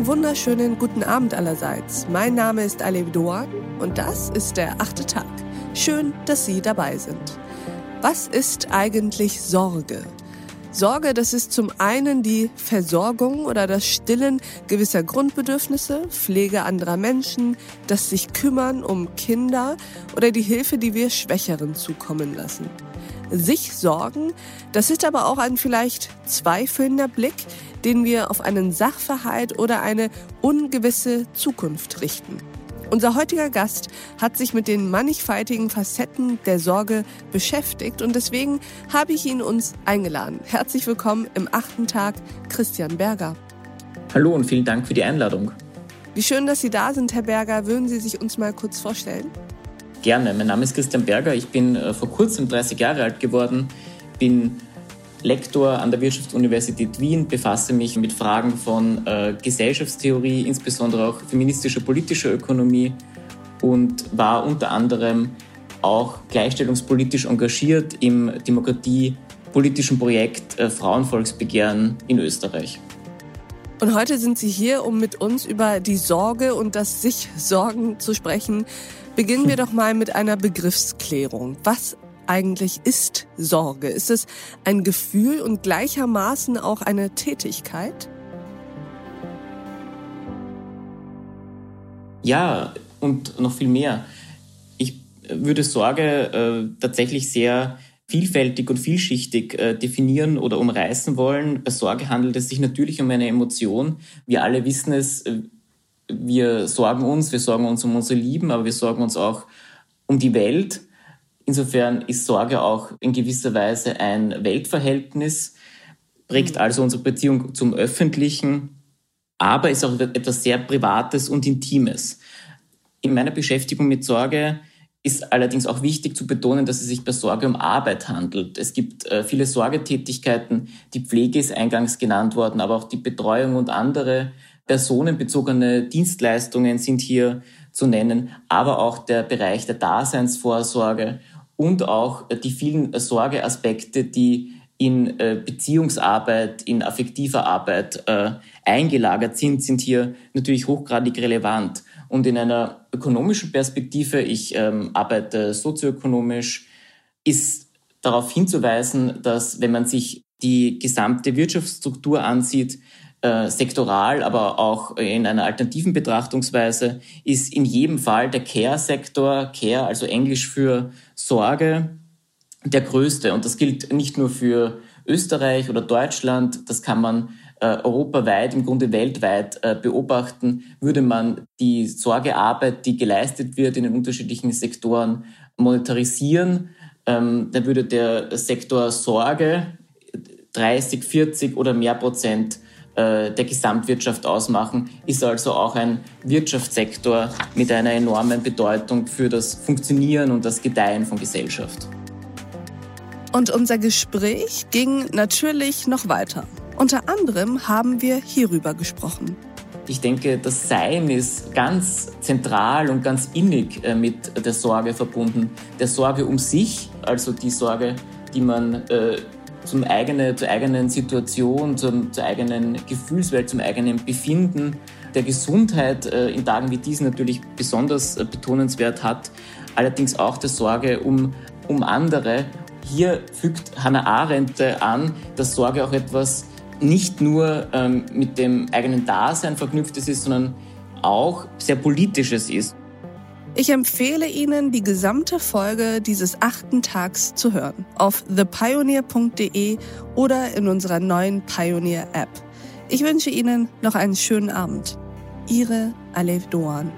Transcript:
wunderschönen guten Abend allerseits. Mein Name ist Alev Doan und das ist der achte Tag. Schön, dass Sie dabei sind. Was ist eigentlich Sorge? Sorge, das ist zum einen die Versorgung oder das Stillen gewisser Grundbedürfnisse, Pflege anderer Menschen, das sich kümmern um Kinder oder die Hilfe, die wir Schwächeren zukommen lassen. Sich sorgen, das ist aber auch ein vielleicht zweifelnder Blick, den wir auf einen Sachverhalt oder eine ungewisse Zukunft richten. Unser heutiger Gast hat sich mit den mannigfaltigen Facetten der Sorge beschäftigt und deswegen habe ich ihn uns eingeladen. Herzlich willkommen im achten Tag, Christian Berger. Hallo und vielen Dank für die Einladung. Wie schön, dass Sie da sind, Herr Berger. Würden Sie sich uns mal kurz vorstellen? Gerne. Mein Name ist Christian Berger. Ich bin äh, vor kurzem 30 Jahre alt geworden, bin Lektor an der Wirtschaftsuniversität Wien, befasse mich mit Fragen von äh, Gesellschaftstheorie, insbesondere auch feministischer politischer Ökonomie und war unter anderem auch gleichstellungspolitisch engagiert im demokratiepolitischen Projekt äh, Frauenvolksbegehren in Österreich. Und heute sind Sie hier, um mit uns über die Sorge und das sich Sorgen zu sprechen. Beginnen wir doch mal mit einer Begriffsklärung. Was eigentlich ist Sorge? Ist es ein Gefühl und gleichermaßen auch eine Tätigkeit? Ja, und noch viel mehr. Ich würde Sorge äh, tatsächlich sehr vielfältig und vielschichtig äh, definieren oder umreißen wollen. Bei Sorge handelt es sich natürlich um eine Emotion. Wir alle wissen es, äh, wir sorgen uns, wir sorgen uns um unsere Lieben, aber wir sorgen uns auch um die Welt. Insofern ist Sorge auch in gewisser Weise ein Weltverhältnis, prägt mhm. also unsere Beziehung zum Öffentlichen, aber ist auch etwas sehr Privates und Intimes. In meiner Beschäftigung mit Sorge ist allerdings auch wichtig zu betonen, dass es sich bei Sorge um Arbeit handelt. Es gibt äh, viele Sorgetätigkeiten, die Pflege ist eingangs genannt worden, aber auch die Betreuung und andere personenbezogene Dienstleistungen sind hier zu nennen, aber auch der Bereich der Daseinsvorsorge und auch die vielen Sorgeaspekte, die in äh, Beziehungsarbeit, in affektiver Arbeit äh, eingelagert sind, sind hier natürlich hochgradig relevant. Und in einer ökonomischen Perspektive, ich ähm, arbeite sozioökonomisch, ist darauf hinzuweisen, dass wenn man sich die gesamte Wirtschaftsstruktur ansieht, äh, sektoral, aber auch in einer alternativen Betrachtungsweise, ist in jedem Fall der Care-Sektor, Care, also Englisch für Sorge, der größte. Und das gilt nicht nur für Österreich oder Deutschland, das kann man äh, europaweit, im Grunde weltweit äh, beobachten, würde man die Sorgearbeit, die geleistet wird in den unterschiedlichen Sektoren, monetarisieren, ähm, dann würde der Sektor Sorge 30, 40 oder mehr Prozent der Gesamtwirtschaft ausmachen, ist also auch ein Wirtschaftssektor mit einer enormen Bedeutung für das Funktionieren und das Gedeihen von Gesellschaft. Und unser Gespräch ging natürlich noch weiter. Unter anderem haben wir hierüber gesprochen. Ich denke, das Sein ist ganz zentral und ganz innig äh, mit der Sorge verbunden. Der Sorge um sich, also die Sorge, die man äh, zum eigene, zur eigenen Situation, zum, zur eigenen Gefühlswelt, zum eigenen Befinden, der Gesundheit äh, in Tagen wie diesen natürlich besonders äh, betonenswert hat, allerdings auch der Sorge um, um andere. Hier fügt Hannah Arendt äh, an, dass Sorge auch etwas nicht nur ähm, mit dem eigenen Dasein verknüpftes ist, sondern auch sehr politisches ist. Ich empfehle Ihnen, die gesamte Folge dieses achten Tags zu hören auf thepioneer.de oder in unserer neuen Pioneer App. Ich wünsche Ihnen noch einen schönen Abend. Ihre Alev Doan.